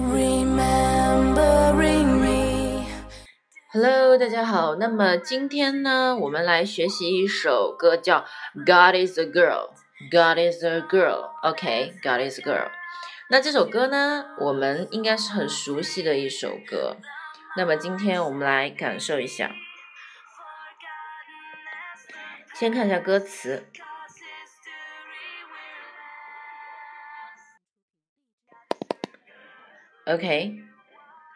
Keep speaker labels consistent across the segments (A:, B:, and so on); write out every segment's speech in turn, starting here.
A: remembering me.
B: Hello，大家好。那么今天呢，我们来学习一首歌，叫《God Is a Girl》。God is a girl. OK，God、is a girl. 那这首歌呢，我们应该是很熟悉的一首歌。那么今天我们来感受一下。先看一下歌词。OK，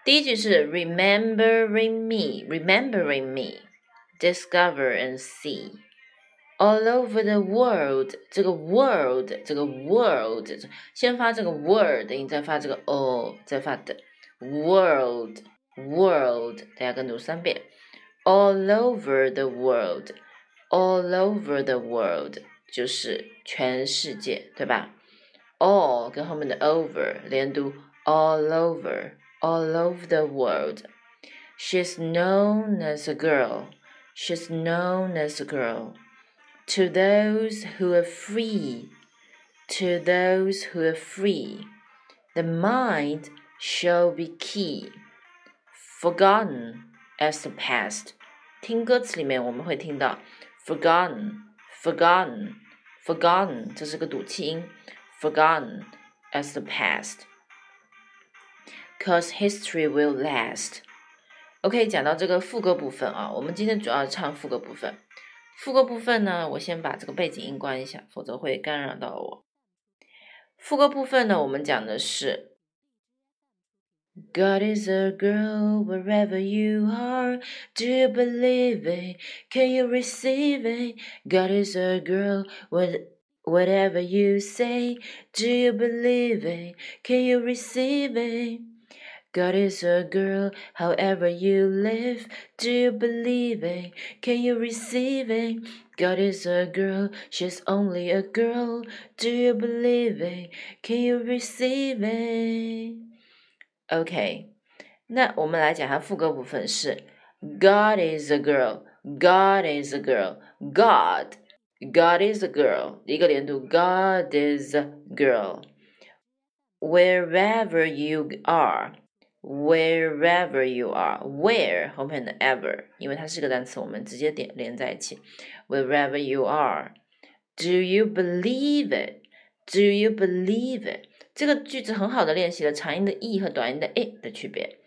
B: 第一句是 Remembering me，Remembering me，Discover and see。All over the world，这个 world，这个 world，先发这个 word，你再发这个 o，再发的 world，world，大家跟读三遍。All over the world，all over the world，就是全世界，对吧？all 跟后面的 over 连读 ，all over，all over the world。She's known as a girl. She's known as a girl to those who are free, to those who are free, the mind shall be key, forgotten as the past。听歌词里面我们会听到 forgotten, forgotten, forgotten，这是个赌气音，forgotten as the past。 Cause history will last。OK，讲到这个副歌部分啊，我们今天主要唱副歌部分。副歌部分呢，我先把这个背景音关一下，否则会干扰到我。副歌部分呢，我们讲的是：God is a girl wherever you are. Do you believe it? Can you receive it? God is a girl what whatever you say. Do you believe it? Can you receive it? God is a girl, however you live. Do you believe it? Can you receive it? God is a girl, she's only a girl. Do you believe it? Can you receive it? OK，那我们来讲下副歌部分是 God is a girl, God is a girl, God, God is a girl，一个连读，God is a girl. Wherever you are wherever you are, where 后面的 ever，因为它是个单词，我们直接点连在一起。Wherever you are, do you believe it? Do you believe it? 这个句子很好的练习了长音的 e 和短音的 i 的区别。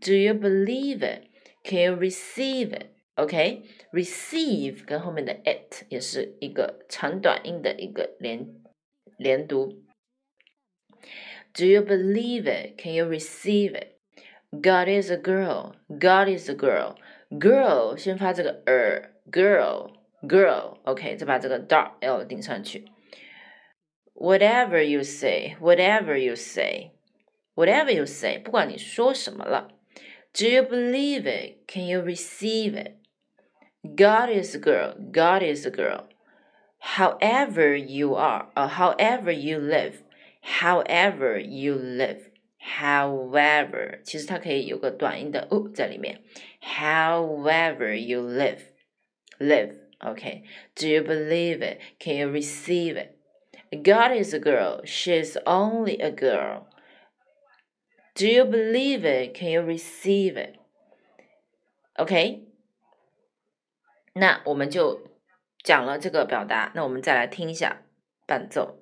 B: Do you believe it? Can you receive it? OK, receive 跟后面的 it 也是一个长短音的一个连连读。Do you believe it? Can you receive it? God is a girl. God is a girl. Girl 先发这个 er girl girl OK，再把这个 dark l 顶上去。Whatever you say, whatever you say, whatever you say，不管你说什么了。Do you believe it? Can you receive it? God is a girl. God is a girl. However you are, or however you live, however you live. However，其实它可以有个短音的 o 在里面。However you live, live, okay. Do you believe it? Can you receive it? God is a girl. She's only a girl. Do you believe it? Can you receive it? OK，那我们就讲了这个表达，那我们再来听一下伴奏。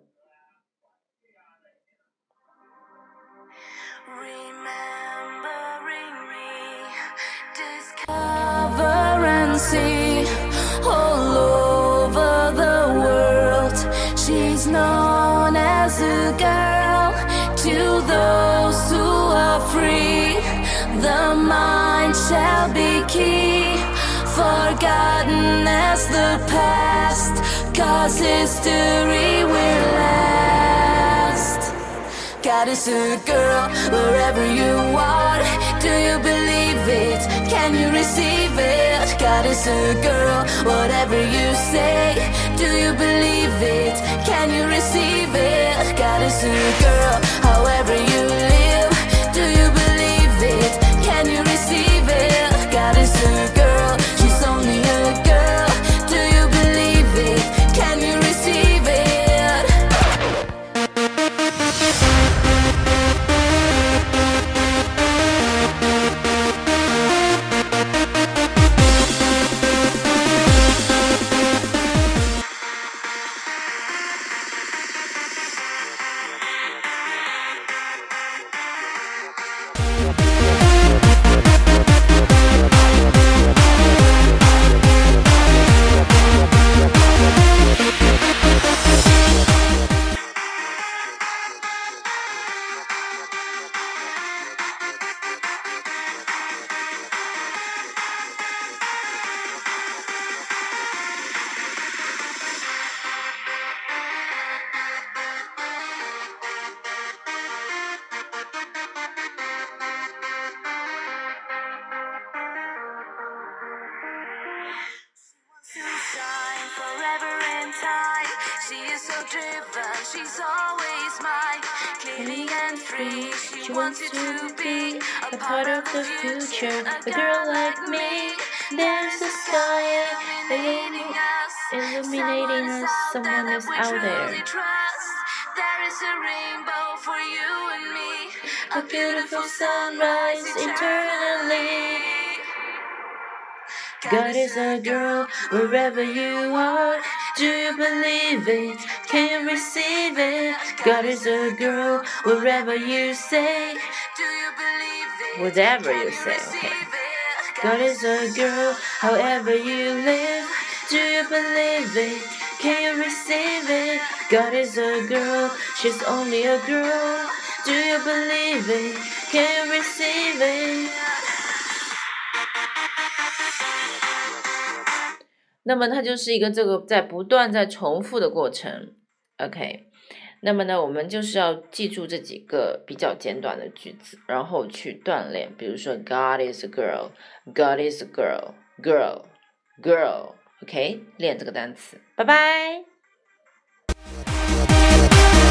A: Forgotten as the past, cause history will last. God is a girl wherever you are. Do you believe it? Can you receive it? God is a girl, whatever you say. Do you believe it? Can you receive it? God is a girl, she's always mine. Clean and free, she wants to be a part of the future. A girl like me, there's a sky illuminating us,
B: illuminating us, someone is out there.
A: There is a rainbow for you and me, a beautiful sunrise eternally.
B: God is a girl wherever you are. Do you believe it? Can you receive it? God is a girl wherever you say.
A: Do you believe it?
B: Whatever you say, okay. God is a girl however you live. Do you believe it? Can you receive it? God is a girl, she's only a girl. Do you believe it? Can you receive it? 那么它就是一个这个在不断在重复的过程，OK。那么呢，我们就是要记住这几个比较简短的句子，然后去锻炼。比如说，God is a girl，God is a girl，girl，girl，OK，练这个单词。拜拜。